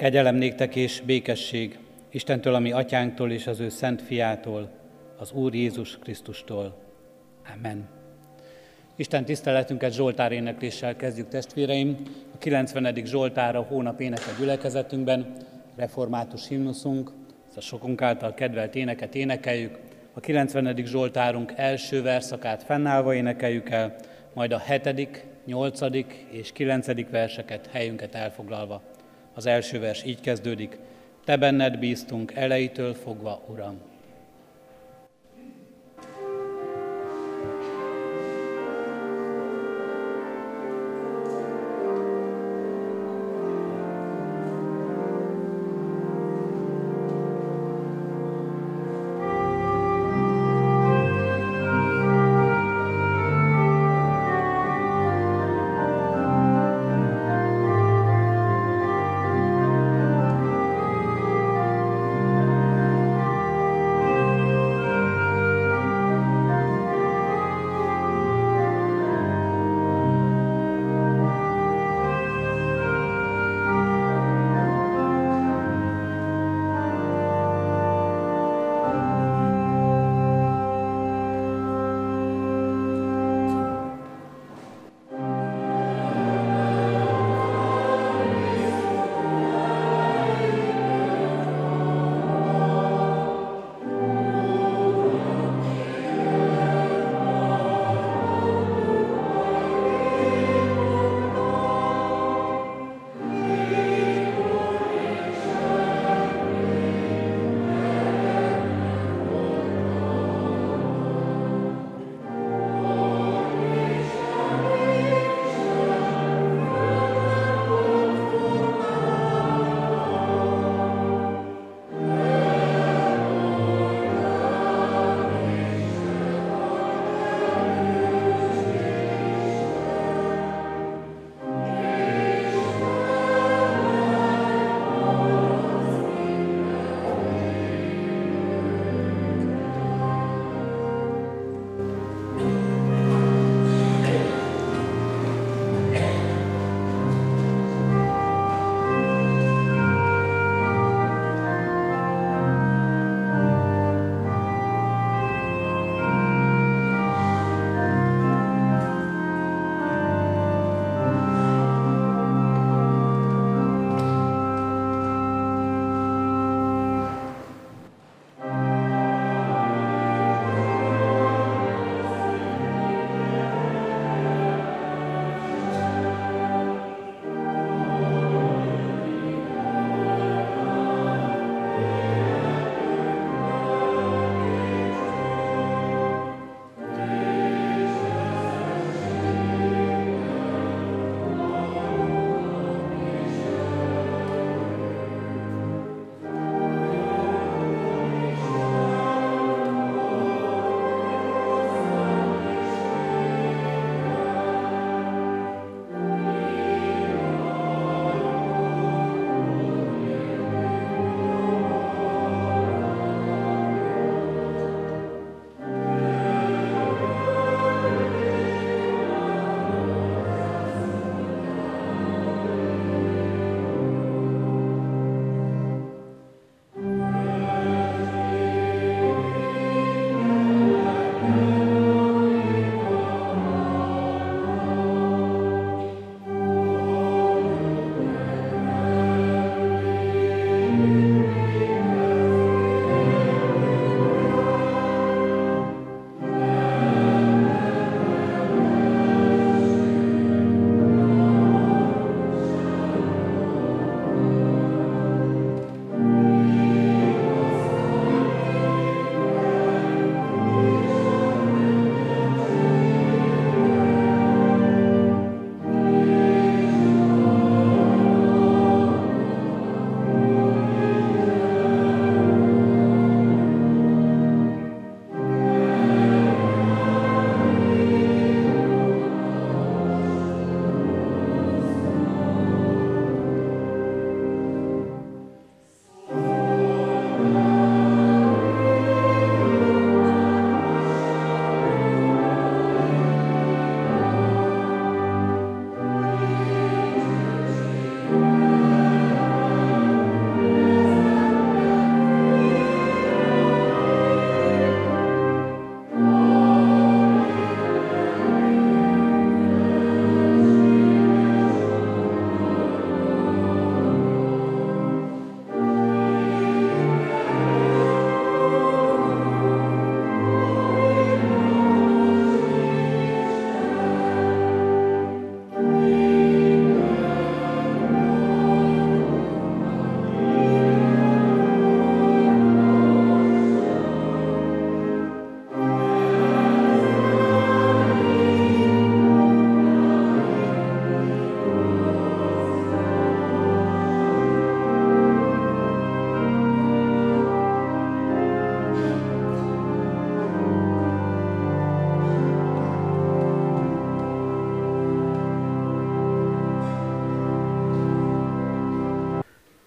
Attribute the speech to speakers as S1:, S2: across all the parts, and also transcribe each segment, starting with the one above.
S1: Kegyelem néktek és békesség Istentől, ami atyánktól és az ő szent fiától, az Úr Jézus Krisztustól. Amen. Isten tiszteletünket Zsoltár énekléssel kezdjük testvéreim. A 90. Zsoltár a hónap éneke gyülekezetünkben, református himnuszunk, ezt a sokunk által kedvelt éneket énekeljük. A 90. Zsoltárunk első verszakát fennállva énekeljük el, majd a 7., 8. és 9. verseket helyünket elfoglalva. Az első vers így kezdődik. Te benned bíztunk elejétől fogva, Uram.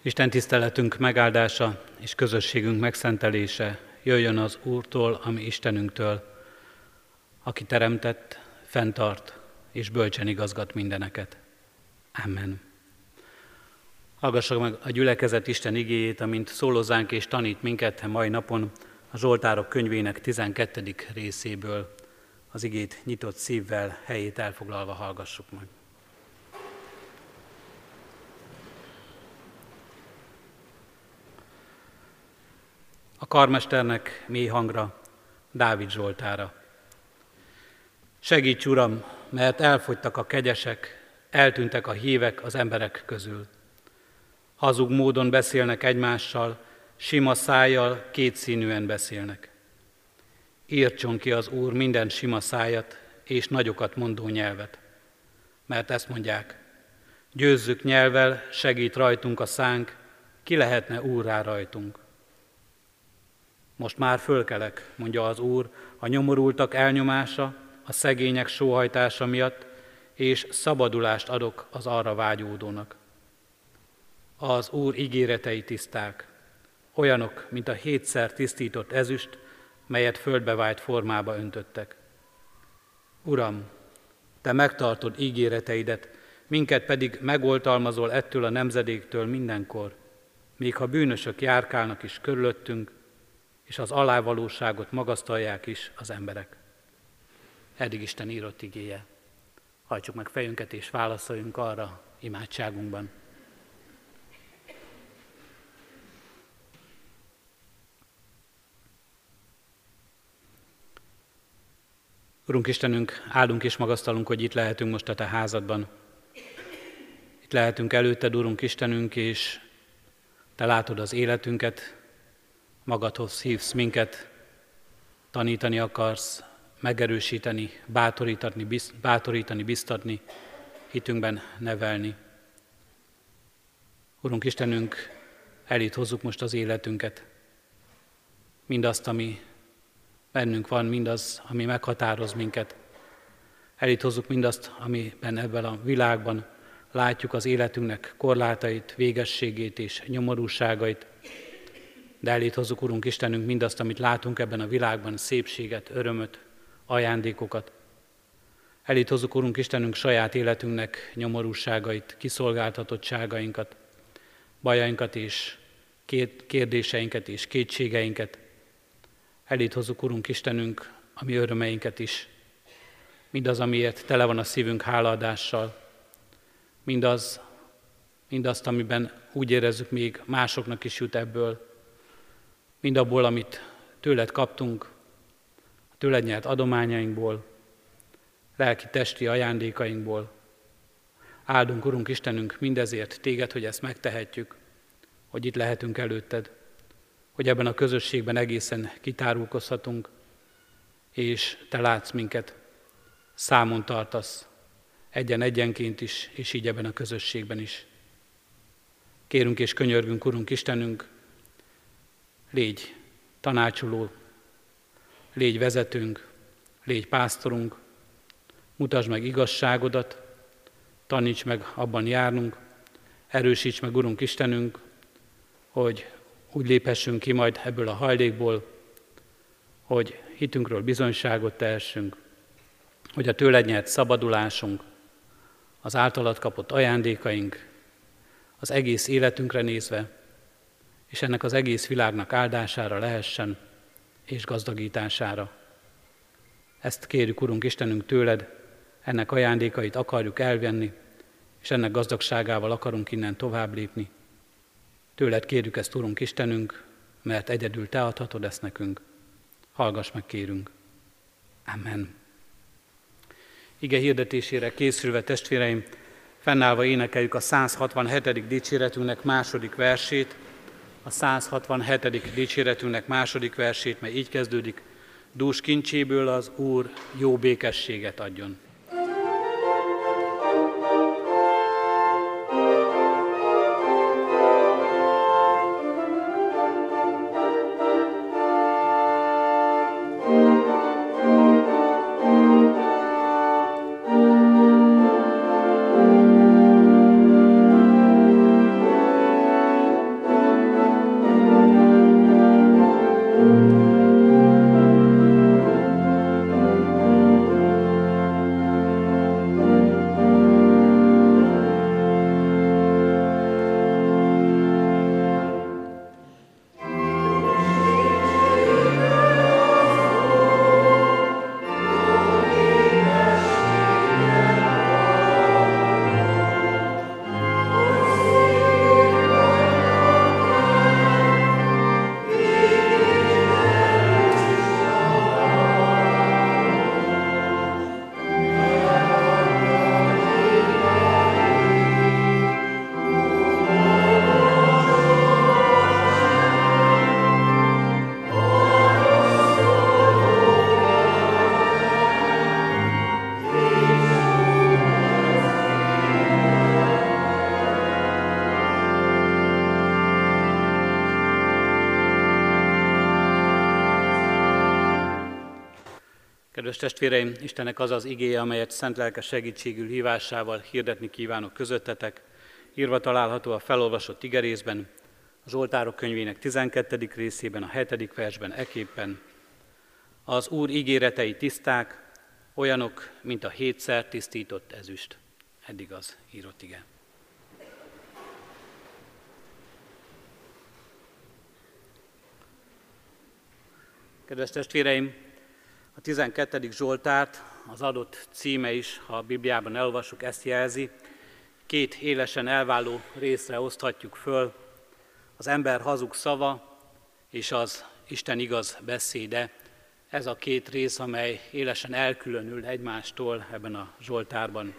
S1: Isten tiszteletünk megáldása és közösségünk megszentelése jöjjön az Úrtól, ami Istenünktől, aki teremtett, fenntart és bölcsen igazgat mindeneket. Amen. Hallgassak meg a gyülekezet Isten igéjét, amint szólózánk és tanít minket mai napon a Zsoltárok könyvének 12. részéből. Az igét nyitott szívvel, helyét elfoglalva hallgassuk meg. A karmesternek mély hangra, Dávid Zsoltára. Segíts, Uram, mert elfogytak a kegyesek, eltűntek a hívek az emberek közül. Hazug módon beszélnek egymással, sima szájjal, kétszínűen beszélnek. Írtson ki az Úr minden sima szájat és nagyokat mondó nyelvet. Mert ezt mondják, győzzük nyelvel, segít rajtunk a szánk, ki lehetne úrrá rajtunk. Most már fölkelek, mondja az Úr, a nyomorultak elnyomása, a szegények sóhajtása miatt, és szabadulást adok az arra vágyódónak. Az Úr ígéretei tiszták, olyanok, mint a hétszer tisztított ezüst, melyet földbe vájt formába öntöttek. Uram, Te megtartod ígéreteidet, minket pedig megoltalmazol ettől a nemzedéktől mindenkor, még ha bűnösök járkálnak is körülöttünk, és az alávalóságot magasztalják is az emberek. Eddig Isten írott igéje. Hajtsuk meg fejünket és válaszoljunk arra imádságunkban. Urunk Istenünk, áldunk és magasztalunk, hogy itt lehetünk most a Te házadban. Itt lehetünk előtted, Urunk Istenünk, és Te látod az életünket, magadhoz hívsz minket, tanítani akarsz, megerősíteni, bátorítani, bátorítani, biztatni, hitünkben nevelni. Urunk Istenünk, elét hozzuk most az életünket, mindazt, ami bennünk van, mindaz, ami meghatároz minket. Elét hozzuk mindazt, amiben ebben a világban látjuk az életünknek korlátait, végességét és nyomorúságait, de elét hozzuk, Urunk Istenünk, mindazt, amit látunk ebben a világban, szépséget, örömöt, ajándékokat. Elét hozzuk, Urunk Istenünk, saját életünknek nyomorúságait, kiszolgáltatottságainkat, bajainkat és kérdéseinket és kétségeinket. Elét hozzuk, Urunk Istenünk, a mi örömeinket is. Mindaz, amiért tele van a szívünk hálaadással. Mindaz, mindazt, amiben úgy érezzük, még másoknak is jut ebből. Mindabból, amit tőled kaptunk, a tőled nyert adományainkból, lelki-testi ajándékainkból. Áldunk, Urunk Istenünk, mindezért téged, hogy ezt megtehetjük, hogy itt lehetünk előtted hogy ebben a közösségben egészen kitárulkozhatunk, és Te látsz minket, számon tartasz, egyen-egyenként is, és így ebben a közösségben is. Kérünk és könyörgünk, Urunk Istenünk, légy tanácsoló, légy vezetőnk, légy pásztorunk, mutasd meg igazságodat, taníts meg abban járnunk, erősíts meg, Urunk Istenünk, hogy úgy léphessünk ki majd ebből a hajlékból, hogy hitünkről bizonyságot tehessünk, hogy a tőled nyert szabadulásunk, az általad kapott ajándékaink, az egész életünkre nézve, és ennek az egész világnak áldására lehessen, és gazdagítására. Ezt kérjük, Urunk Istenünk, tőled, ennek ajándékait akarjuk elvenni, és ennek gazdagságával akarunk innen tovább lépni. Tőled kérjük ezt, Urunk Istenünk, mert egyedül Te adhatod ezt nekünk. Hallgass meg, kérünk. Amen. Ige hirdetésére készülve, testvéreim, fennállva énekeljük a 167. dicséretünknek második versét, a 167. dicséretünknek második versét, mert így kezdődik, dús kincséből az Úr jó békességet adjon. Kedves testvéreim, Istennek az az igéje, amelyet szent lelke segítségül hívásával hirdetni kívánok közöttetek, írva található a felolvasott igerészben, a Zsoltárok könyvének 12. részében, a 7. versben eképpen. Az Úr ígéretei tiszták, olyanok, mint a hétszer tisztított ezüst. Eddig az írott ige. Kedves testvéreim, a 12. Zsoltárt, az adott címe is, ha a Bibliában elolvassuk, ezt jelzi. Két élesen elváló részre oszthatjuk föl, az ember hazug szava és az Isten igaz beszéde. Ez a két rész, amely élesen elkülönül egymástól ebben a Zsoltárban.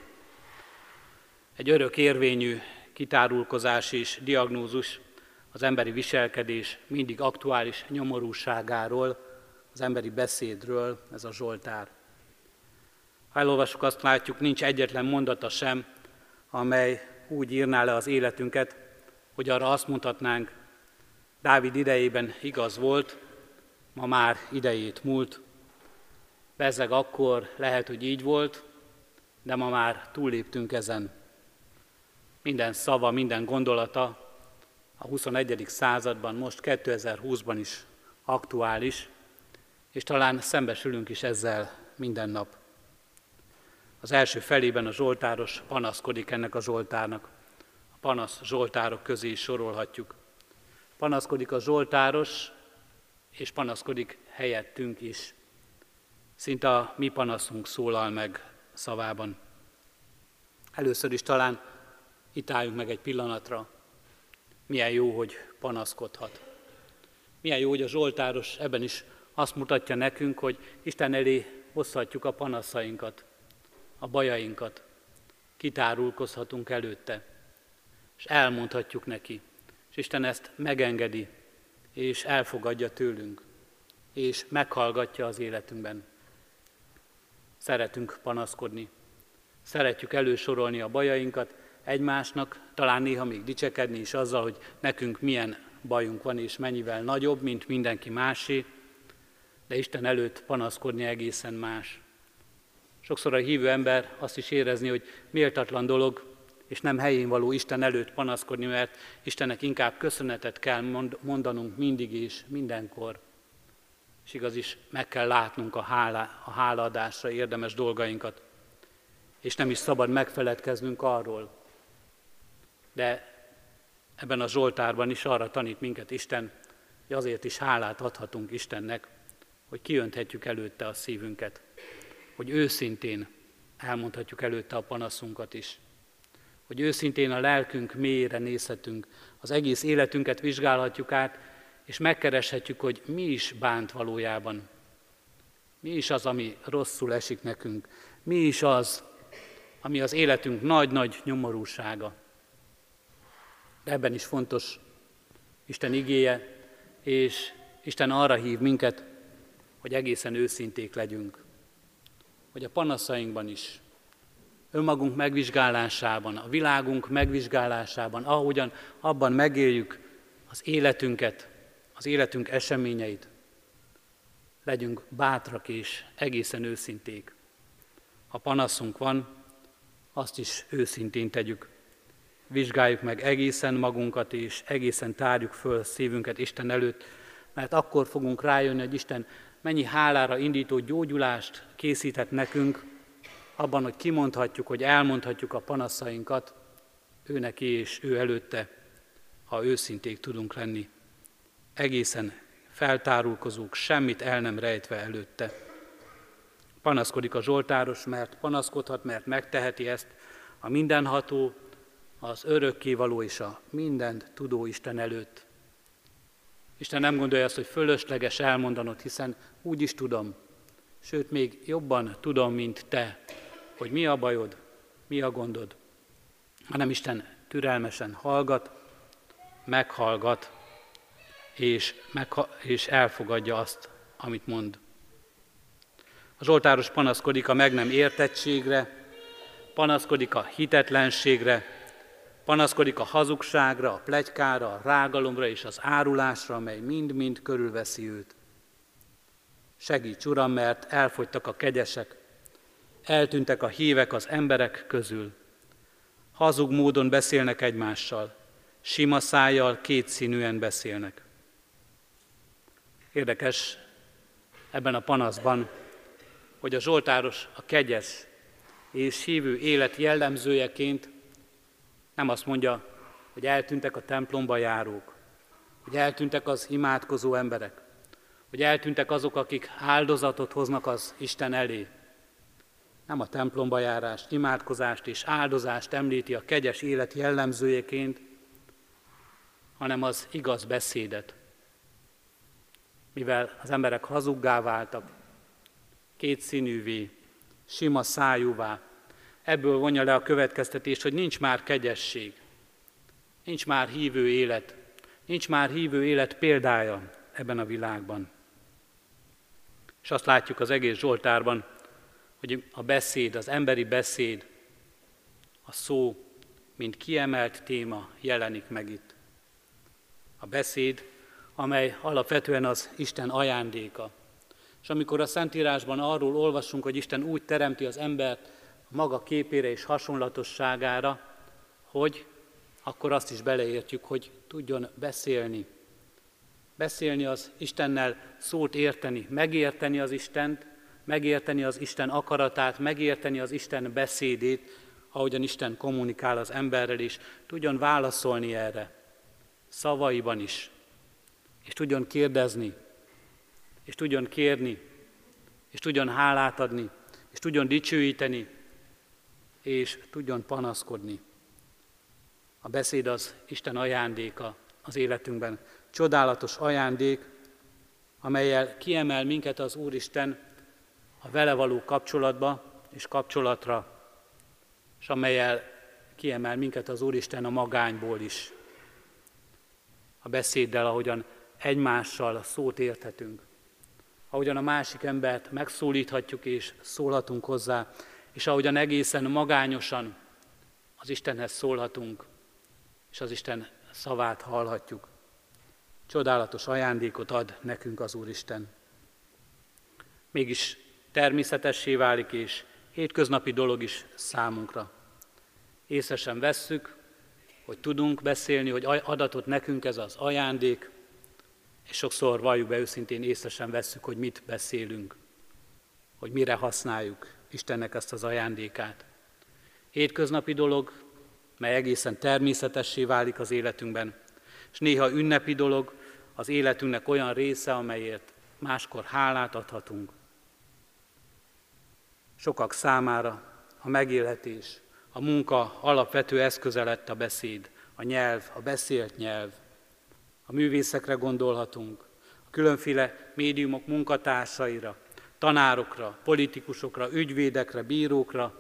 S1: Egy örök érvényű kitárulkozás és diagnózus az emberi viselkedés mindig aktuális nyomorúságáról, az emberi beszédről ez a Zsoltár. Ha elolvassuk, azt látjuk, nincs egyetlen mondata sem, amely úgy írná le az életünket, hogy arra azt mondhatnánk, Dávid idejében igaz volt, ma már idejét múlt. Bezzeg akkor lehet, hogy így volt, de ma már túlléptünk ezen. Minden szava, minden gondolata a 21. században, most 2020-ban is aktuális, és talán szembesülünk is ezzel minden nap. Az első felében a Zsoltáros panaszkodik ennek a Zsoltárnak. A panasz Zsoltárok közé is sorolhatjuk. Panaszkodik a Zsoltáros, és panaszkodik helyettünk is. Szinte a mi panaszunk szólal meg szavában. Először is talán itt álljunk meg egy pillanatra. Milyen jó, hogy panaszkodhat. Milyen jó, hogy a Zsoltáros ebben is azt mutatja nekünk, hogy Isten elé hozhatjuk a panaszainkat, a bajainkat, kitárulkozhatunk előtte, és elmondhatjuk neki. És Isten ezt megengedi, és elfogadja tőlünk, és meghallgatja az életünkben. Szeretünk panaszkodni, szeretjük elősorolni a bajainkat egymásnak, talán néha még dicsekedni is azzal, hogy nekünk milyen bajunk van, és mennyivel nagyobb, mint mindenki másé, de Isten előtt panaszkodni egészen más. Sokszor a hívő ember azt is érezni, hogy méltatlan dolog, és nem helyén való Isten előtt panaszkodni, mert Istennek inkább köszönetet kell mondanunk mindig és mindenkor. És igaz is, meg kell látnunk a, hála, a hálaadásra érdemes dolgainkat. És nem is szabad megfeledkeznünk arról. De ebben a Zsoltárban is arra tanít minket Isten, hogy azért is hálát adhatunk Istennek, hogy kiönthetjük előtte a szívünket, hogy őszintén elmondhatjuk előtte a panaszunkat is, hogy őszintén a lelkünk mélyére nézhetünk, az egész életünket vizsgálhatjuk át, és megkereshetjük, hogy mi is bánt valójában. Mi is az, ami rosszul esik nekünk. Mi is az, ami az életünk nagy-nagy nyomorúsága. De ebben is fontos Isten igéje, és Isten arra hív minket, hogy egészen őszinték legyünk, hogy a panaszainkban is, önmagunk megvizsgálásában, a világunk megvizsgálásában, ahogyan abban megéljük az életünket, az életünk eseményeit, legyünk bátrak és egészen őszinték. Ha panaszunk van, azt is őszintén tegyük. Vizsgáljuk meg egészen magunkat, és egészen tárjuk föl szívünket Isten előtt, mert akkor fogunk rájönni, hogy Isten mennyi hálára indító gyógyulást készített nekünk, abban, hogy kimondhatjuk, hogy elmondhatjuk a panaszainkat, ő neki és ő előtte, ha őszinték tudunk lenni. Egészen feltárulkozunk, semmit el nem rejtve előtte. Panaszkodik a Zsoltáros, mert panaszkodhat, mert megteheti ezt a mindenható, az örökkévaló és a mindent tudó Isten előtt. Isten nem gondolja azt, hogy fölösleges elmondanod, hiszen úgy is tudom, sőt, még jobban tudom, mint te, hogy mi a bajod, mi a gondod, hanem Isten türelmesen hallgat, meghallgat, és, megha- és elfogadja azt, amit mond. A Zsoltáros panaszkodik a meg nem értettségre, panaszkodik a hitetlenségre, panaszkodik a hazugságra, a plegykára, a rágalomra és az árulásra, amely mind-mind körülveszi őt. Segíts, Uram, mert elfogytak a kegyesek, eltűntek a hívek az emberek közül. Hazug módon beszélnek egymással, sima szájjal kétszínűen beszélnek. Érdekes ebben a panaszban, hogy a Zsoltáros a kegyes és hívő élet jellemzőjeként nem azt mondja, hogy eltűntek a templomba járók, hogy eltűntek az imádkozó emberek, hogy eltűntek azok, akik áldozatot hoznak az Isten elé. Nem a templomba járást, imádkozást és áldozást említi a kegyes élet jellemzőjeként, hanem az igaz beszédet. Mivel az emberek hazuggá váltak, kétszínűvé, sima szájúvá, ebből vonja le a következtetést, hogy nincs már kegyesség, nincs már hívő élet, nincs már hívő élet példája ebben a világban. És azt látjuk az egész Zsoltárban, hogy a beszéd, az emberi beszéd, a szó, mint kiemelt téma jelenik meg itt. A beszéd, amely alapvetően az Isten ajándéka. És amikor a Szentírásban arról olvasunk, hogy Isten úgy teremti az embert maga képére és hasonlatosságára, hogy akkor azt is beleértjük, hogy tudjon beszélni. Beszélni az Istennel, szót érteni, megérteni az Istent, megérteni az Isten akaratát, megérteni az Isten beszédét, ahogyan Isten kommunikál az emberrel is, tudjon válaszolni erre, szavaiban is, és tudjon kérdezni, és tudjon kérni, és tudjon hálát adni, és tudjon dicsőíteni, és tudjon panaszkodni. A beszéd az Isten ajándéka az életünkben. Csodálatos ajándék, amelyel kiemel minket az Úristen a vele való kapcsolatba és kapcsolatra, és amelyel kiemel minket az Úristen a magányból is. A beszéddel, ahogyan egymással szót érthetünk, ahogyan a másik embert megszólíthatjuk és szólhatunk hozzá, és ahogyan egészen magányosan az Istenhez szólhatunk, és az Isten szavát hallhatjuk. Csodálatos ajándékot ad nekünk az Úristen. Mégis természetessé válik, és hétköznapi dolog is számunkra. Észesen vesszük, hogy tudunk beszélni, hogy adatot nekünk ez az ajándék, és sokszor valljuk be őszintén, észesen vesszük, hogy mit beszélünk, hogy mire használjuk Istennek ezt az ajándékát. Hétköznapi dolog, mely egészen természetessé válik az életünkben, és néha ünnepi dolog, az életünknek olyan része, amelyért máskor hálát adhatunk. Sokak számára a megélhetés, a munka alapvető eszköze lett a beszéd, a nyelv, a beszélt nyelv. A művészekre gondolhatunk, a különféle médiumok munkatársaira, tanárokra, politikusokra, ügyvédekre, bírókra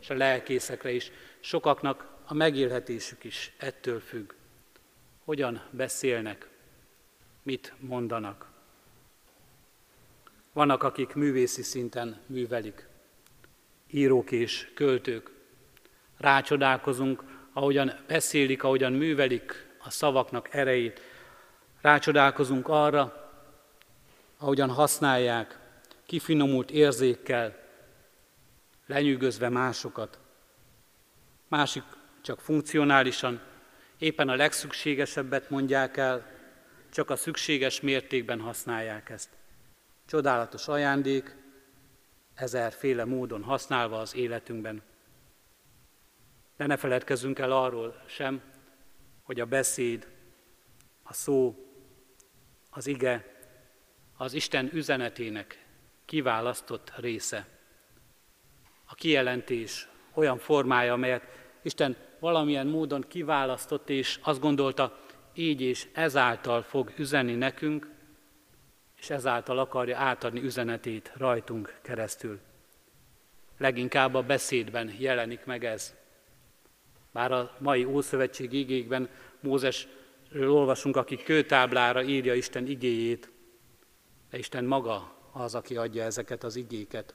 S1: és a lelkészekre is. Sokaknak a megélhetésük is ettől függ. Hogyan beszélnek, mit mondanak. Vannak, akik művészi szinten művelik, írók és költők. Rácsodálkozunk, ahogyan beszélik, ahogyan művelik a szavaknak erejét. Rácsodálkozunk arra, ahogyan használják kifinomult érzékkel, lenyűgözve másokat. Másik csak funkcionálisan, éppen a legszükségesebbet mondják el, csak a szükséges mértékben használják ezt. Csodálatos ajándék, ezerféle módon használva az életünkben. De ne feledkezzünk el arról sem, hogy a beszéd, a szó, az ige, az Isten üzenetének kiválasztott része. A kijelentés olyan formája, amelyet Isten valamilyen módon kiválasztott, és azt gondolta, így és ezáltal fog üzenni nekünk, és ezáltal akarja átadni üzenetét rajtunk keresztül. Leginkább a beszédben jelenik meg ez. Bár a mai Ószövetség igékben Mózesről olvasunk, aki kőtáblára írja Isten igéjét, de Isten maga az, aki adja ezeket az igéket.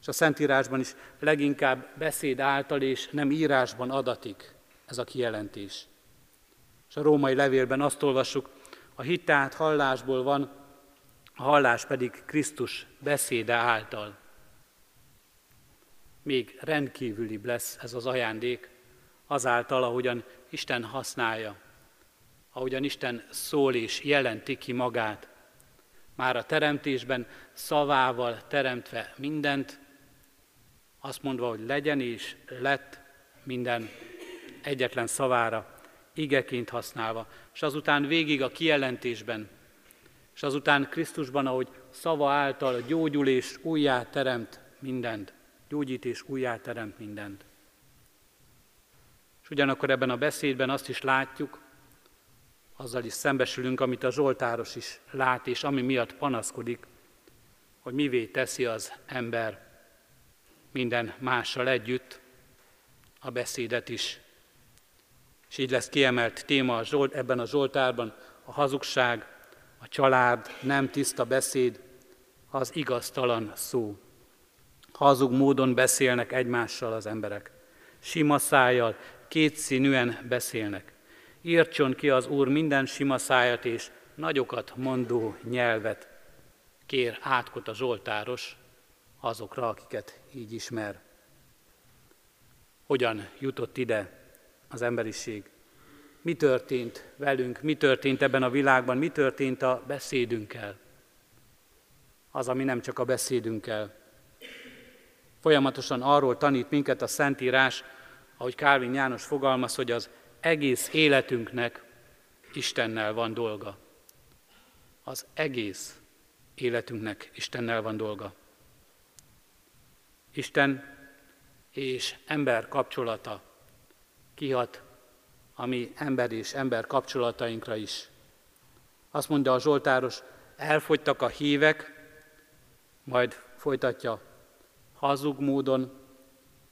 S1: És a Szentírásban is leginkább beszéd által és nem írásban adatik ez a kijelentés. És a római levélben azt olvassuk, a hitát hallásból van, a hallás pedig Krisztus beszéde által. Még rendkívülibb lesz ez az ajándék, azáltal, ahogyan Isten használja, ahogyan Isten szól és jelenti ki magát. Már a teremtésben szavával teremtve mindent, azt mondva, hogy legyen és lett minden egyetlen szavára, igeként használva, és azután végig a kijelentésben, és azután Krisztusban, ahogy szava által gyógyul és újjá teremt mindent, gyógyít és újjá teremt mindent. És ugyanakkor ebben a beszédben azt is látjuk, azzal is szembesülünk, amit a Zsoltáros is lát, és ami miatt panaszkodik, hogy mivé teszi az ember minden mással együtt a beszédet is. És így lesz kiemelt téma a Zsolt, ebben a Zsoltárban a hazugság, a család, nem tiszta beszéd, az igaztalan szó. Hazug módon beszélnek egymással az emberek. Sima szájjal, kétszínűen beszélnek. Írtson ki az Úr minden sima szájat és nagyokat mondó nyelvet. Kér átkot a Zsoltáros azokra, akiket így ismer. Hogyan jutott ide az emberiség? Mi történt velünk, mi történt ebben a világban, mi történt a beszédünkkel? Az, ami nem csak a beszédünkkel. Folyamatosan arról tanít minket a Szentírás, ahogy Kálvin János fogalmaz, hogy az egész életünknek Istennel van dolga. Az egész életünknek Istennel van dolga. Isten és ember kapcsolata kihat a mi ember és ember kapcsolatainkra is. Azt mondja a Zsoltáros, elfogytak a hívek, majd folytatja, hazug módon,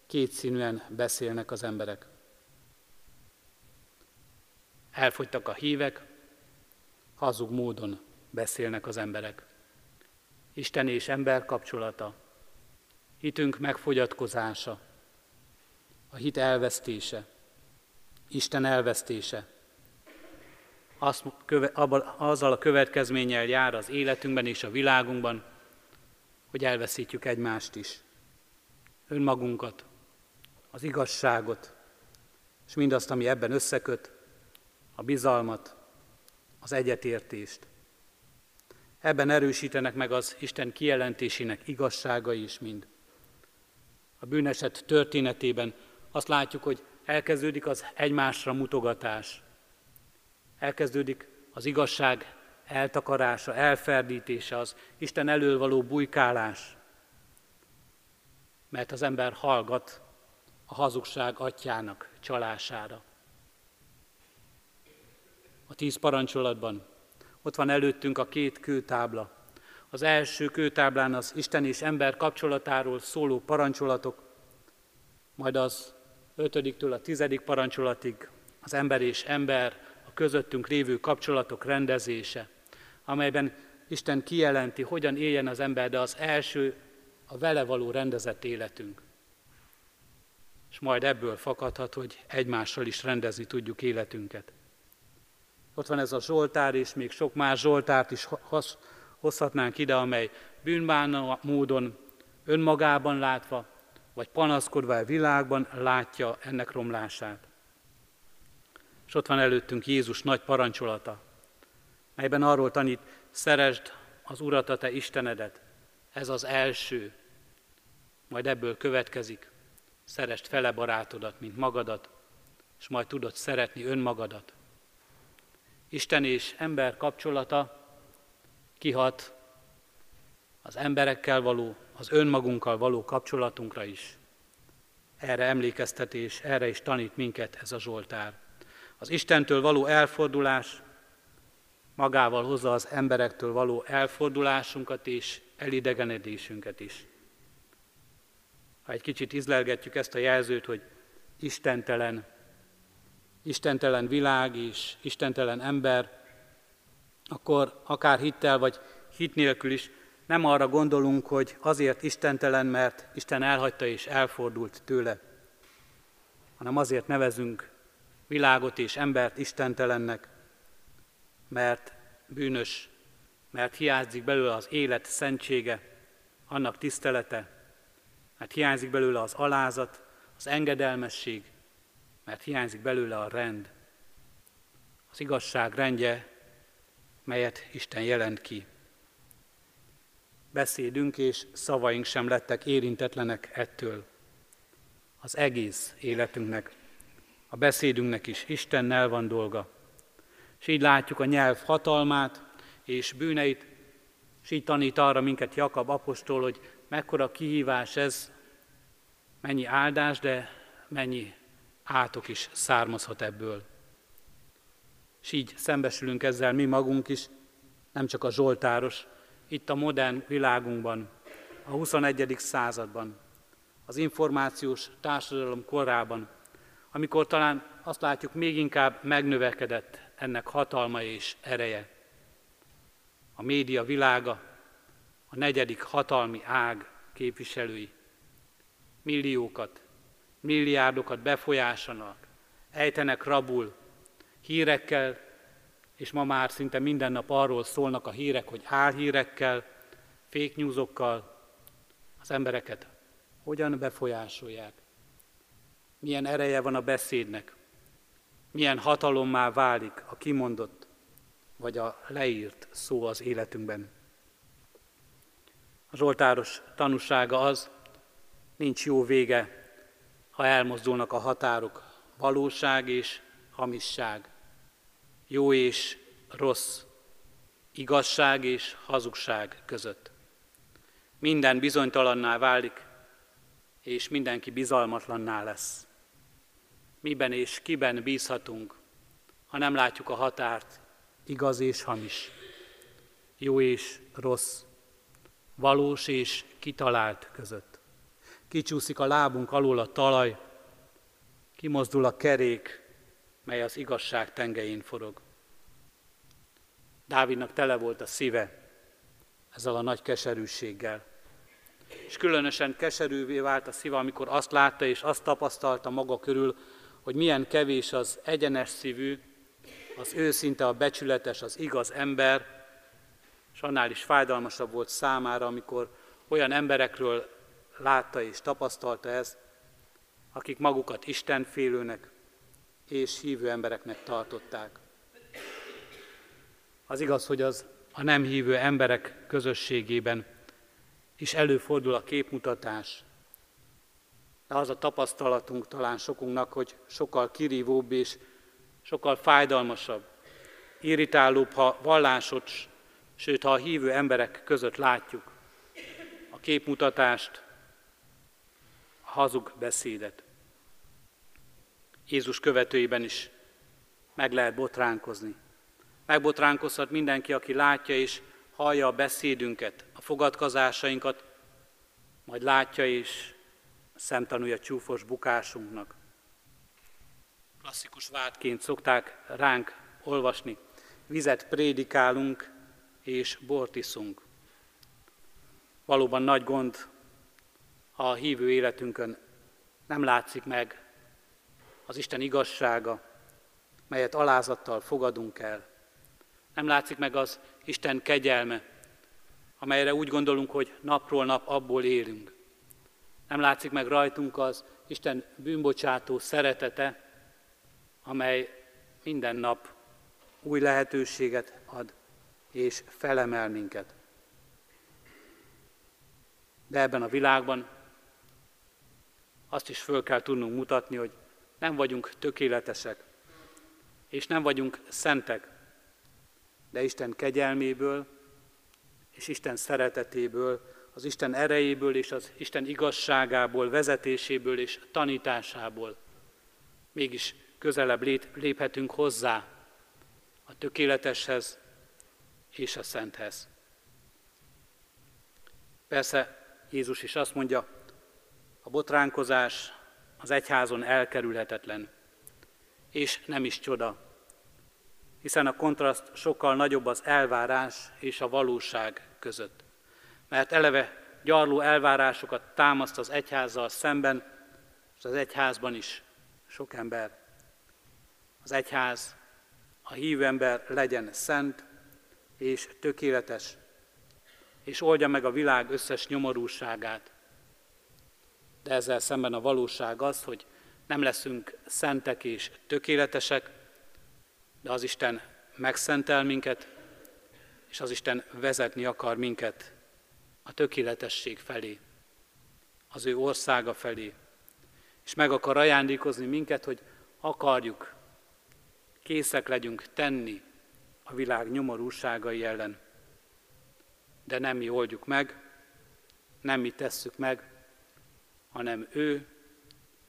S1: kétszínűen beszélnek az emberek. Elfogytak a hívek, hazug módon beszélnek az emberek. Isten és ember kapcsolata, hitünk megfogyatkozása, a hit elvesztése, Isten elvesztése. Azt, köve, abba, azzal a következménnyel jár az életünkben és a világunkban, hogy elveszítjük egymást is. Önmagunkat, az igazságot, és mindazt, ami ebben összeköt, a bizalmat, az egyetértést. Ebben erősítenek meg az Isten kijelentésének igazságai is mind. A bűneset történetében azt látjuk, hogy elkezdődik az egymásra mutogatás, elkezdődik az igazság eltakarása, elferdítése, az Isten elől való bujkálás, mert az ember hallgat a hazugság atyának csalására. A tíz parancsolatban ott van előttünk a két kőtábla. Az első kőtáblán az Isten és ember kapcsolatáról szóló parancsolatok, majd az ötödiktől a tizedik parancsolatig az ember és ember, a közöttünk lévő kapcsolatok rendezése, amelyben Isten kijelenti, hogyan éljen az ember, de az első a vele való rendezett életünk. És majd ebből fakadhat, hogy egymással is rendezni tudjuk életünket. Ott van ez a Zsoltár, és még sok más Zsoltárt is hozhatnánk ide, amely bűnbánó módon, önmagában látva, vagy panaszkodva a világban látja ennek romlását. És ott van előttünk Jézus nagy parancsolata, melyben arról tanít, szeresd az Urat, a te Istenedet. Ez az első. Majd ebből következik, szeresd fele barátodat, mint magadat, és majd tudod szeretni önmagadat. Isten és ember kapcsolata kihat az emberekkel való az önmagunkkal való kapcsolatunkra is. Erre emlékeztetés, erre is tanít minket ez a Zsoltár. Az Istentől való elfordulás magával hozza az emberektől való elfordulásunkat és elidegenedésünket is. Ha egy kicsit izlelgetjük ezt a jelzőt, hogy istentelen, istentelen világ és istentelen ember, akkor akár hittel vagy hit nélkül is nem arra gondolunk, hogy azért istentelen, mert Isten elhagyta és elfordult tőle, hanem azért nevezünk világot és embert istentelennek, mert bűnös, mert hiányzik belőle az élet szentsége, annak tisztelete, mert hiányzik belőle az alázat, az engedelmesség, mert hiányzik belőle a rend, az igazság rendje, melyet Isten jelent ki. Beszédünk és szavaink sem lettek érintetlenek ettől. Az egész életünknek, a beszédünknek is Istennel van dolga. És így látjuk a nyelv hatalmát és bűneit, és így tanít arra minket Jakab apostol, hogy mekkora kihívás ez, mennyi áldás, de mennyi átok is származhat ebből. És így szembesülünk ezzel mi magunk is, nem csak a Zsoltáros, itt a modern világunkban, a 21. században, az információs társadalom korában, amikor talán azt látjuk, még inkább megnövekedett ennek hatalma és ereje. A média világa, a negyedik hatalmi ág képviselői milliókat, milliárdokat befolyásolnak, ejtenek rabul, hírekkel, és ma már szinte minden nap arról szólnak a hírek, hogy álhírekkel, fake newsokkal az embereket hogyan befolyásolják. Milyen ereje van a beszédnek, milyen hatalommá válik a kimondott vagy a leírt szó az életünkben. A Zsoltáros tanúsága az, nincs jó vége, ha elmozdulnak a határok, valóság és hamisság, jó és rossz, igazság és hazugság között. Minden bizonytalanná válik, és mindenki bizalmatlanná lesz. Miben és kiben bízhatunk, ha nem látjuk a határt, igaz és hamis, jó és rossz, valós és kitalált között. Kicsúszik a lábunk alól a talaj, kimozdul a kerék, mely az igazság tengelyén forog. Dávidnak tele volt a szíve ezzel a nagy keserűséggel. És különösen keserűvé vált a szíve, amikor azt látta és azt tapasztalta maga körül, hogy milyen kevés az egyenes szívű, az őszinte, a becsületes, az igaz ember, és annál is fájdalmasabb volt számára, amikor olyan emberekről látta és tapasztalta ezt, akik magukat Istenfélőnek és hívő embereknek tartották. Az igaz, hogy az a nem hívő emberek közösségében is előfordul a képmutatás, de az a tapasztalatunk talán sokunknak, hogy sokkal kirívóbb és sokkal fájdalmasabb, irritálóbb, ha vallásos, sőt, ha a hívő emberek között látjuk a képmutatást, hazug beszédet. Jézus követőiben is meg lehet botránkozni. Megbotránkozhat mindenki, aki látja és hallja a beszédünket, a fogadkozásainkat, majd látja és szemtanúja csúfos bukásunknak. Klasszikus vádként szokták ránk olvasni. Vizet prédikálunk és bort iszunk. Valóban nagy gond, a hívő életünkön nem látszik meg az Isten igazsága, melyet alázattal fogadunk el. Nem látszik meg az Isten kegyelme, amelyre úgy gondolunk, hogy napról nap abból élünk. Nem látszik meg rajtunk az Isten bűnbocsátó szeretete, amely minden nap új lehetőséget ad és felemel minket. De ebben a világban azt is föl kell tudnunk mutatni, hogy nem vagyunk tökéletesek, és nem vagyunk szentek, de Isten kegyelméből és Isten szeretetéből, az Isten erejéből és az Isten igazságából, vezetéséből és tanításából mégis közelebb léphetünk hozzá a tökéleteshez és a szenthez. Persze Jézus is azt mondja, a botránkozás az egyházon elkerülhetetlen, és nem is csoda, hiszen a kontraszt sokkal nagyobb az elvárás és a valóság között. Mert eleve gyarló elvárásokat támaszt az egyházzal szemben, és az egyházban is sok ember. Az egyház, a hívő ember legyen szent, és tökéletes, és oldja meg a világ összes nyomorúságát. De ezzel szemben a valóság az, hogy nem leszünk szentek és tökéletesek, de az Isten megszentel minket, és az Isten vezetni akar minket a tökéletesség felé, az ő országa felé, és meg akar ajándékozni minket, hogy akarjuk, készek legyünk tenni a világ nyomorúságai ellen. De nem mi oldjuk meg, nem mi tesszük meg, hanem ő,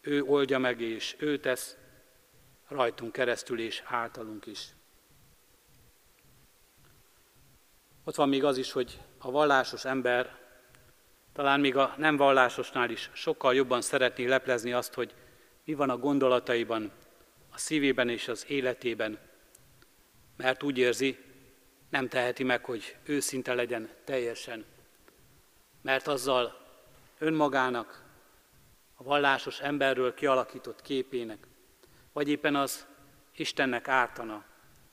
S1: ő oldja meg és ő tesz, rajtunk keresztül és általunk is. Ott van még az is, hogy a vallásos ember talán még a nem vallásosnál is sokkal jobban szeretné leplezni azt, hogy mi van a gondolataiban, a szívében és az életében, mert úgy érzi, nem teheti meg, hogy őszinte legyen teljesen, mert azzal önmagának, a vallásos emberről kialakított képének, vagy éppen az Istennek ártana,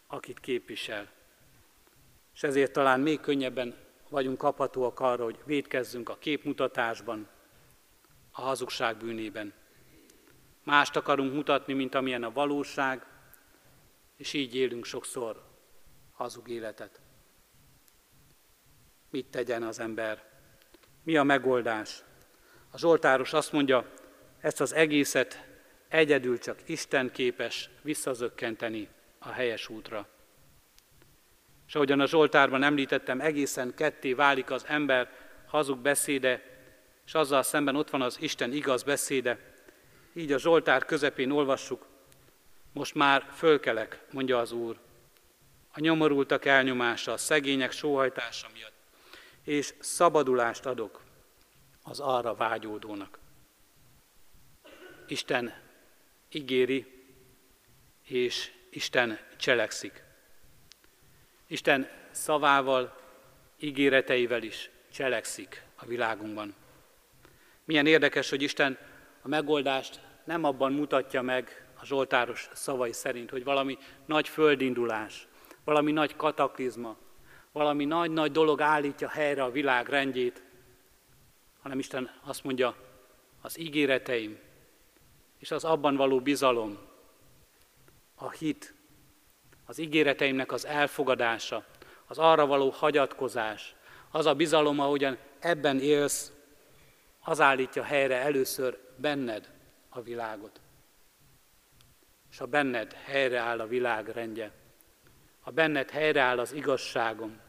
S1: akit képvisel. És ezért talán még könnyebben vagyunk kaphatóak arra, hogy védkezzünk a képmutatásban, a hazugság bűnében. Mást akarunk mutatni, mint amilyen a valóság, és így élünk sokszor hazug életet. Mit tegyen az ember? Mi a megoldás? A Zsoltáros azt mondja, ezt az egészet egyedül csak Isten képes visszazökkenteni a helyes útra. És ahogyan a Zsoltárban említettem, egészen ketté válik az ember hazug beszéde, és azzal szemben ott van az Isten igaz beszéde. Így a Zsoltár közepén olvassuk, most már fölkelek, mondja az Úr, a nyomorultak elnyomása, a szegények sóhajtása miatt, és szabadulást adok az arra vágyódónak. Isten ígéri, és Isten cselekszik. Isten szavával, ígéreteivel is cselekszik a világunkban. Milyen érdekes, hogy Isten a megoldást nem abban mutatja meg a Zsoltáros szavai szerint, hogy valami nagy földindulás, valami nagy kataklizma, valami nagy-nagy dolog állítja helyre a világ rendjét, hanem Isten azt mondja, az ígéreteim és az abban való bizalom, a hit, az ígéreteimnek az elfogadása, az arra való hagyatkozás, az a bizalom, ahogyan ebben élsz, az állítja helyre először benned a világot. És a benned helyre áll a világ rendje, ha benned helyre áll az igazságom,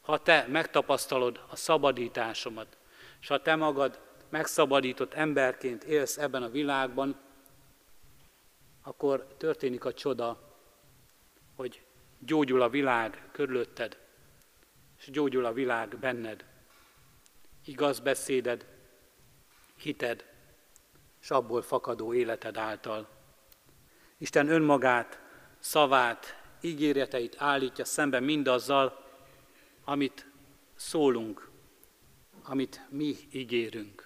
S1: ha te megtapasztalod a szabadításomat, és ha te magad megszabadított emberként élsz ebben a világban, akkor történik a csoda, hogy gyógyul a világ körülötted, és gyógyul a világ benned. Igaz beszéded, hited, és abból fakadó életed által. Isten önmagát, szavát, ígéreteit állítja szemben mindazzal, amit szólunk, amit mi ígérünk.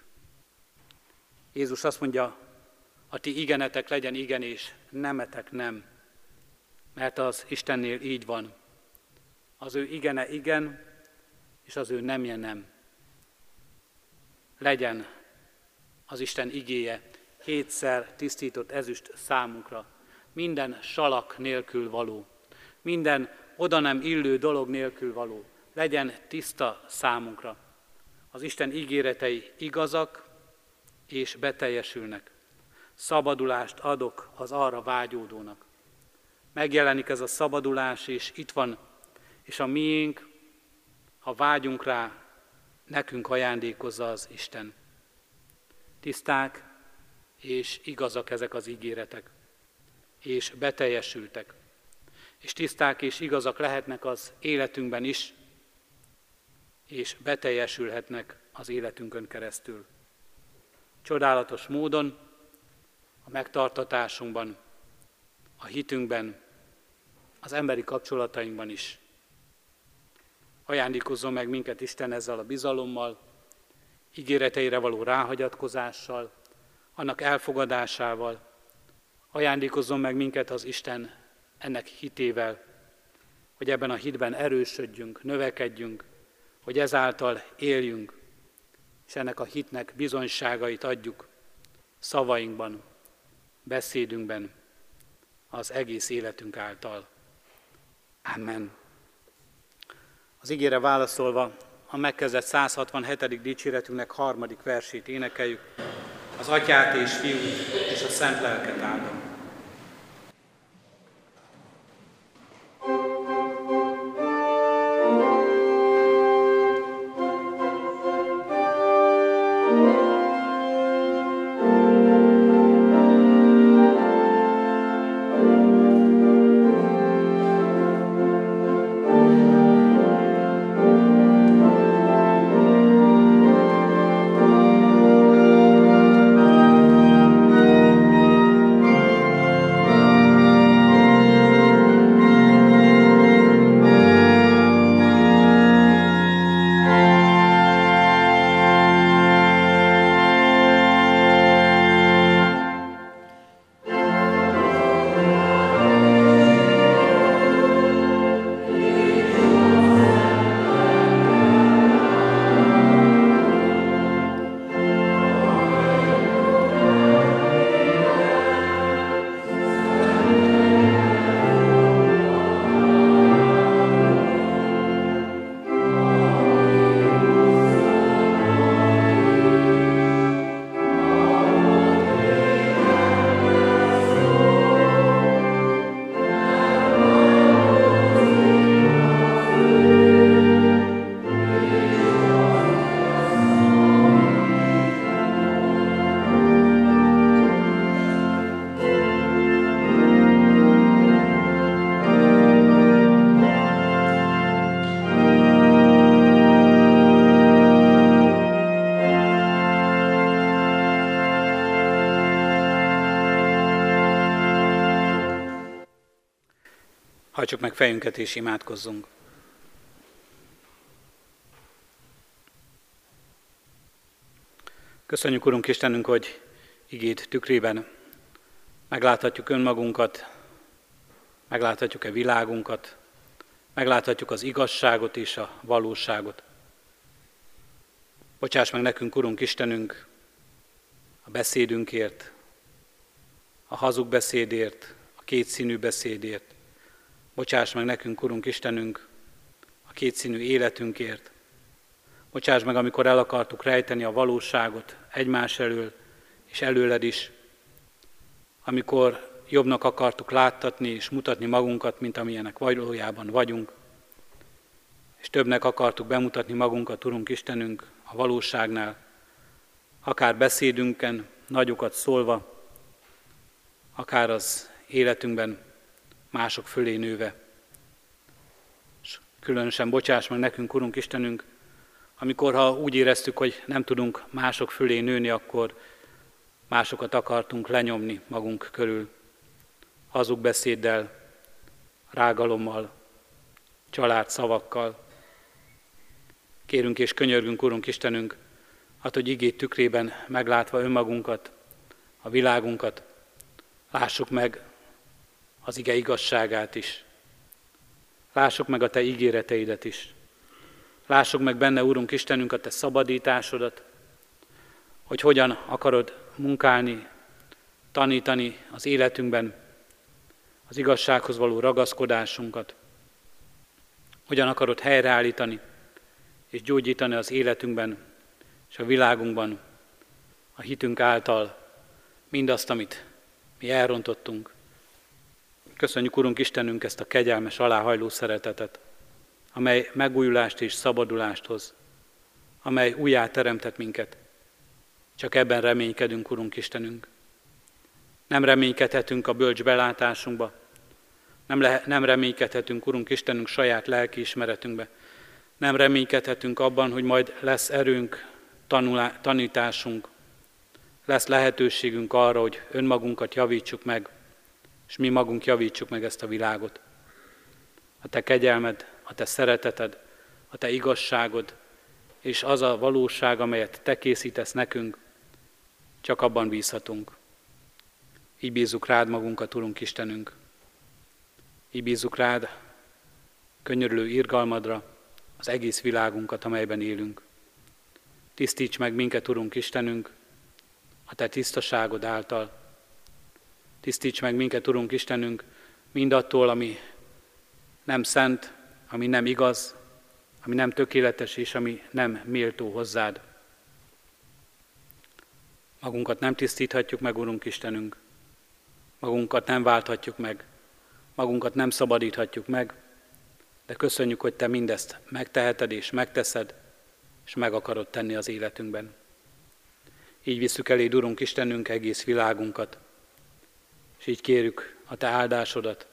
S1: Jézus azt mondja, a ti igenetek legyen igen, és nemetek nem mert az Istennél így van. Az ő igene igen, és az ő nemje nem. Legyen az Isten igéje hétszer tisztított ezüst számunkra, minden salak nélkül való, minden oda nem illő dolog nélkül való, legyen tiszta számunkra. Az Isten ígéretei igazak és beteljesülnek. Szabadulást adok az arra vágyódónak megjelenik ez a szabadulás, és itt van, és a miénk, ha vágyunk rá, nekünk ajándékozza az Isten. Tiszták és igazak ezek az ígéretek, és beteljesültek. És tiszták és igazak lehetnek az életünkben is, és beteljesülhetnek az életünkön keresztül. Csodálatos módon a megtartatásunkban, a hitünkben, az emberi kapcsolatainkban is. Ajándékozzon meg minket Isten ezzel a bizalommal, ígéreteire való ráhagyatkozással, annak elfogadásával. Ajándékozzon meg minket az Isten ennek hitével, hogy ebben a hitben erősödjünk, növekedjünk, hogy ezáltal éljünk, és ennek a hitnek bizonyságait adjuk szavainkban, beszédünkben, az egész életünk által. Amen. Az ígére válaszolva a megkezdett 167. dicséretünknek harmadik versét énekeljük. Az atyát és fiút és a szent lelket áldom. Fejünket és imádkozzunk. Köszönjük, Urunk Istenünk, hogy igét tükrében megláthatjuk önmagunkat, megláthatjuk-e világunkat, megláthatjuk az igazságot és a valóságot. Bocsáss meg nekünk, Urunk Istenünk, a beszédünkért, a hazug beszédért, a kétszínű beszédért, Bocsáss meg nekünk, Urunk Istenünk, a kétszínű életünkért. Bocsáss meg, amikor el akartuk rejteni a valóságot egymás elől, és előled is. Amikor jobbnak akartuk láttatni és mutatni magunkat, mint amilyenek valójában vagyunk. És többnek akartuk bemutatni magunkat, Urunk Istenünk, a valóságnál, akár beszédünken, nagyokat szólva, akár az életünkben, mások fölé nőve. És különösen bocsáss meg nekünk, Urunk Istenünk, amikor ha úgy éreztük, hogy nem tudunk mások fölé nőni, akkor másokat akartunk lenyomni magunk körül. Hazug beszéddel, rágalommal, család szavakkal. Kérünk és könyörgünk, Urunk Istenünk, hát, hogy igét tükrében meglátva önmagunkat, a világunkat, lássuk meg az ige igazságát is. Lássuk meg a Te ígéreteidet is. Lássuk meg benne, Úrunk Istenünk, a Te szabadításodat, hogy hogyan akarod munkálni, tanítani az életünkben az igazsághoz való ragaszkodásunkat, hogyan akarod helyreállítani és gyógyítani az életünkben és a világunkban a hitünk által mindazt, amit mi elrontottunk, Köszönjük, Urunk Istenünk, ezt a kegyelmes, aláhajló szeretetet, amely megújulást és szabadulást hoz, amely újjá teremtett minket. Csak ebben reménykedünk, Urunk Istenünk. Nem reménykedhetünk a bölcs belátásunkba, nem, le, nem reménykedhetünk, Urunk Istenünk, saját lelkiismeretünkbe. Nem reménykedhetünk abban, hogy majd lesz erőnk, tanulá, tanításunk, lesz lehetőségünk arra, hogy önmagunkat javítsuk meg, és mi magunk javítsuk meg ezt a világot. A Te kegyelmed, a Te szereteted, a Te igazságod, és az a valóság, amelyet Te készítesz nekünk, csak abban bízhatunk. Így bízzuk rád magunkat, Urunk Istenünk. Így bízzuk rád könyörülő irgalmadra az egész világunkat, amelyben élünk. Tisztíts meg minket, Urunk Istenünk, a Te tisztaságod által. Tisztíts meg minket, Urunk Istenünk, mindattól, ami nem szent, ami nem igaz, ami nem tökéletes és ami nem méltó hozzád. Magunkat nem tisztíthatjuk meg, Urunk Istenünk. Magunkat nem válthatjuk meg. Magunkat nem szabadíthatjuk meg. De köszönjük, hogy Te mindezt megteheted és megteszed, és meg akarod tenni az életünkben. Így visszük elé, Urunk Istenünk, egész világunkat, és így kérjük a Te áldásodat,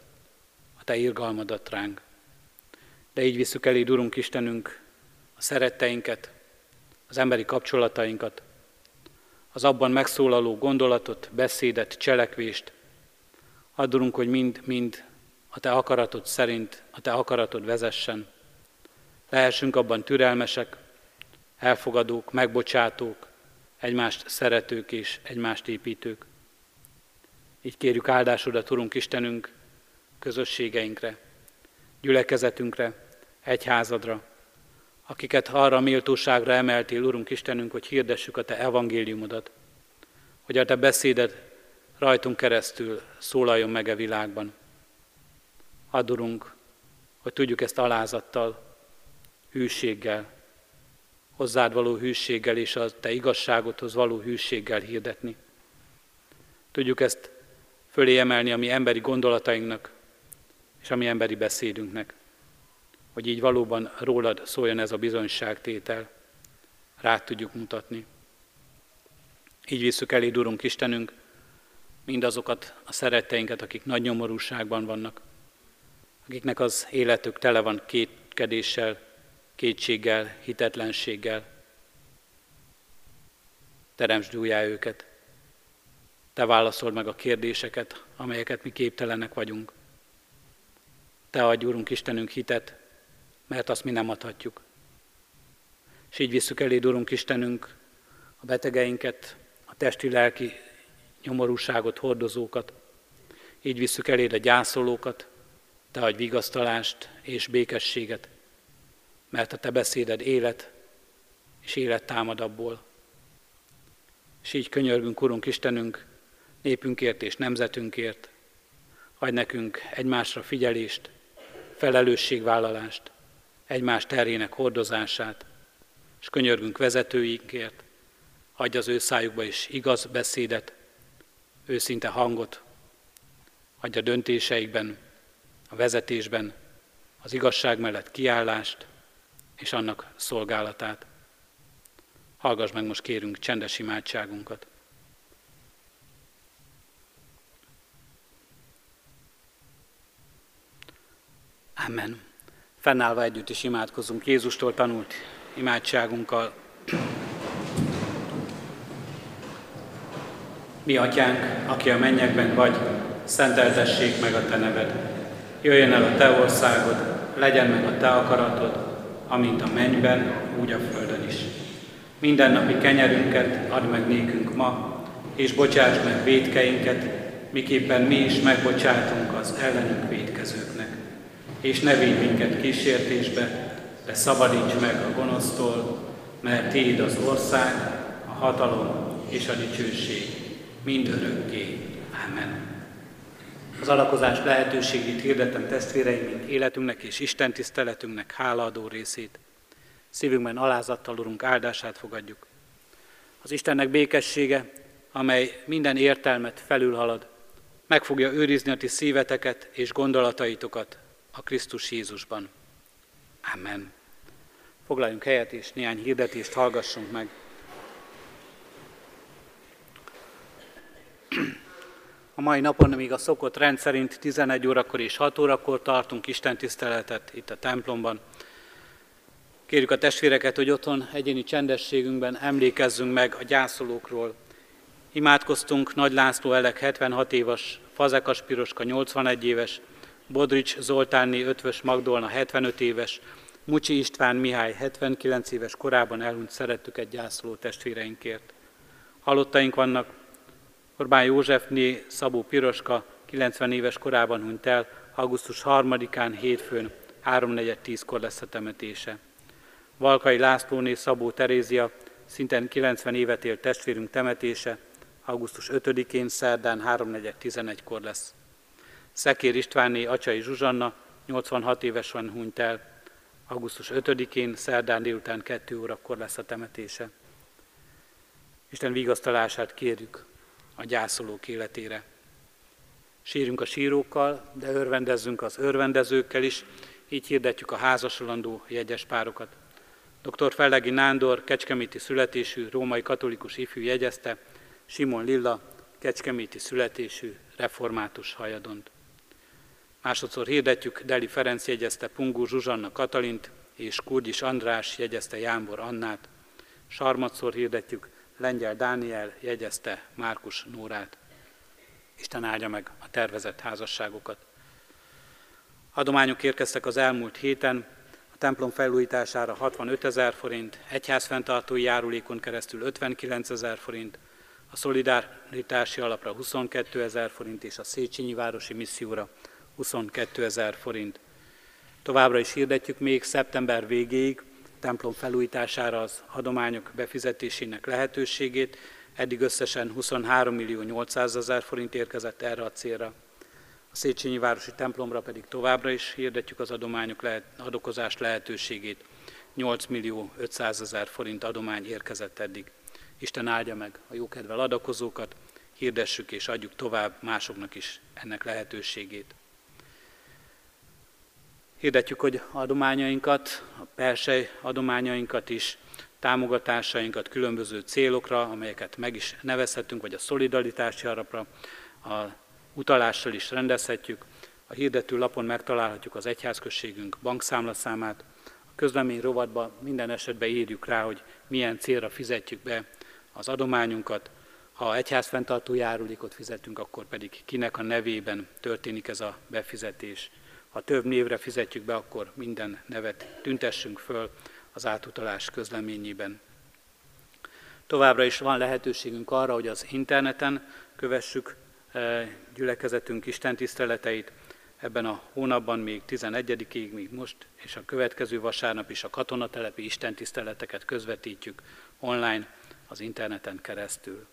S1: a Te irgalmadat ránk. De így visszük elé, Urunk Istenünk, a szeretteinket, az emberi kapcsolatainkat, az abban megszólaló gondolatot, beszédet, cselekvést. Addurunk, hogy mind-mind a Te akaratod szerint, a Te akaratod vezessen. Lehessünk abban türelmesek, elfogadók, megbocsátók, egymást szeretők és egymást építők. Így kérjük áldásodat, Urunk Istenünk, közösségeinkre, gyülekezetünkre, egyházadra, akiket arra a méltóságra emeltél, Urunk Istenünk, hogy hirdessük a Te evangéliumodat, hogy a Te beszéded rajtunk keresztül szólaljon meg a e világban. Add, Urunk, hogy tudjuk ezt alázattal, hűséggel, hozzád való hűséggel és a Te igazságodhoz való hűséggel hirdetni. Tudjuk ezt fölé emelni a mi emberi gondolatainknak és a mi emberi beszédünknek hogy így valóban rólad szóljon ez a bizonyságtétel, rád tudjuk mutatni. Így visszük elé, Urunk Istenünk, mindazokat a szeretteinket, akik nagy nyomorúságban vannak, akiknek az életük tele van kétkedéssel, kétséggel, hitetlenséggel. Teremtsd újjá őket. Te válaszold meg a kérdéseket, amelyeket mi képtelenek vagyunk. Te adj, Úrunk Istenünk, hitet, mert azt mi nem adhatjuk. És így visszük elé, Urunk Istenünk, a betegeinket, a testi-lelki nyomorúságot hordozókat, így visszük eléd a gyászolókat, te adj vigasztalást és békességet, mert a te beszéded élet, és élet támad abból. És így könyörgünk, Urunk Istenünk, népünkért és nemzetünkért, adj nekünk egymásra figyelést, felelősségvállalást, egymás terhének hordozását, és könyörgünk vezetőinkért, adj az ő szájukba is igaz beszédet, őszinte hangot, adj a döntéseikben, a vezetésben az igazság mellett kiállást és annak szolgálatát. Hallgass meg most kérünk csendes imádságunkat. Amen. Fennállva együtt is imádkozunk Jézustól tanult imádságunkkal. Mi atyánk, aki a mennyekben vagy, szenteltessék meg a te neved. Jöjjön el a te országod, legyen meg a te akaratod, amint a mennyben, úgy a földön is. Minden napi kenyerünket add meg nékünk ma, és bocsáss meg védkeinket, miképpen mi is megbocsátunk az ellenünk védkezőknek és ne védj minket kísértésbe, de szabadíts meg a gonosztól, mert Téd az ország, a hatalom és a dicsőség mindörökké. Amen. Az alakozás lehetőségét hirdetem testvéreim, mint életünknek és Isten tiszteletünknek hálaadó részét. Szívünkben alázattal, Urunk, áldását fogadjuk. Az Istennek békessége, amely minden értelmet felülhalad, meg fogja őrizni a ti szíveteket és gondolataitokat a Krisztus Jézusban. Amen. Foglaljunk helyet, és néhány hirdetést hallgassunk meg. A mai napon még a szokott rendszerint 11 órakor és 6 órakor tartunk Isten tiszteletet itt a templomban. Kérjük a testvéreket, hogy otthon egyéni csendességünkben emlékezzünk meg a gyászolókról. Imádkoztunk Nagy László Elek 76 éves, Fazekas Piroska 81 éves, Bodrics Zoltánné Ötvös Magdolna 75 éves, Mucsi István Mihály 79 éves korában elhunyt szerettüket gyászoló testvéreinkért. Halottaink vannak, Orbán Józsefné Szabó Piroska 90 éves korában hunyt el, augusztus 3-án hétfőn 3.4.10-kor lesz a temetése. Valkai Lászlóné Szabó Terézia, szinten 90 évet élt testvérünk temetése, augusztus 5-én szerdán 3.4.11-kor lesz. Szekér Istvánné Acsai Zsuzsanna, 86 évesen hunyt el, augusztus 5-én szerdán délután 2 órakor lesz a temetése. Isten vigasztalását kérjük a gyászolók életére. Sírjunk a sírókkal, de örvendezzünk az örvendezőkkel is, így hirdetjük a házasolandó jegyes párokat. Dr. Fellegi Nándor, kecskeméti születésű, római katolikus ifjú jegyezte, Simon Lilla, kecskeméti születésű, református hajadont. Másodszor hirdetjük, Deli Ferenc jegyezte Pungú Zsuzsanna Katalint, és Kurgyis András jegyezte Jánbor Annát. Sarmadszor hirdetjük, Lengyel Dániel jegyezte Márkus Nórát. Isten áldja meg a tervezett házasságokat. Adományok érkeztek az elmúlt héten, a templom felújítására 65 ezer forint, egyházfenntartói járulékon keresztül 59 ezer forint, a szolidaritási alapra 22 ezer forint és a Széchenyi Városi Misszióra 22 ezer forint. Továbbra is hirdetjük még szeptember végéig templom felújítására az adományok befizetésének lehetőségét. Eddig összesen 23 millió 800 ezer forint érkezett erre a célra. A Széchenyi Városi templomra pedig továbbra is hirdetjük az adományok lehet, adokozás lehetőségét. 8 millió 500 ezer forint adomány érkezett eddig. Isten áldja meg a jókedvel adakozókat, hirdessük és adjuk tovább másoknak is ennek lehetőségét. Hirdetjük, hogy adományainkat, a persely adományainkat is, támogatásainkat különböző célokra, amelyeket meg is nevezhetünk, vagy a szolidaritási arapra, a utalással is rendezhetjük. A hirdető lapon megtalálhatjuk az egyházközségünk bankszámlaszámát. A közlemény rovatban minden esetben írjuk rá, hogy milyen célra fizetjük be az adományunkat. Ha egyházfenntartó járulékot fizetünk, akkor pedig kinek a nevében történik ez a befizetés. Ha több névre fizetjük be, akkor minden nevet tüntessünk föl az átutalás közleményében. Továbbra is van lehetőségünk arra, hogy az interneten kövessük eh, gyülekezetünk Isten tiszteleteit. Ebben a hónapban még 11-ig, még most, és a következő vasárnap is a katonatelepi tiszteleteket közvetítjük online az interneten keresztül.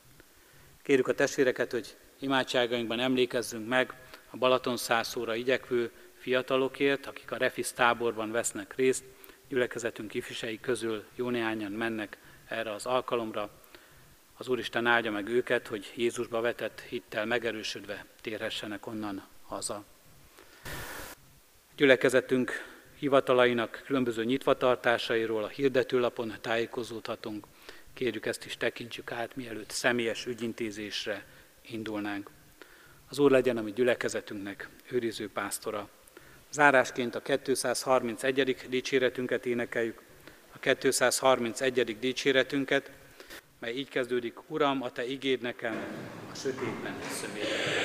S1: Kérjük a testvéreket, hogy imádságainkban emlékezzünk meg a Balaton szászóra igyekvő fiatalokért, akik a Refis táborban vesznek részt, gyülekezetünk ifisei közül jó néhányan mennek erre az alkalomra. Az Úristen áldja meg őket, hogy Jézusba vetett hittel megerősödve térhessenek onnan haza. Gyülekezetünk hivatalainak különböző nyitvatartásairól a hirdetőlapon tájékozódhatunk. Kérjük ezt is tekintsük át, mielőtt személyes ügyintézésre indulnánk. Az Úr legyen a mi gyülekezetünknek őriző pásztora. Zárásként a 231. dicséretünket énekeljük, a 231. dicséretünket, mely így kezdődik, Uram, a Te igéd nekem a sötétben szövélyedre.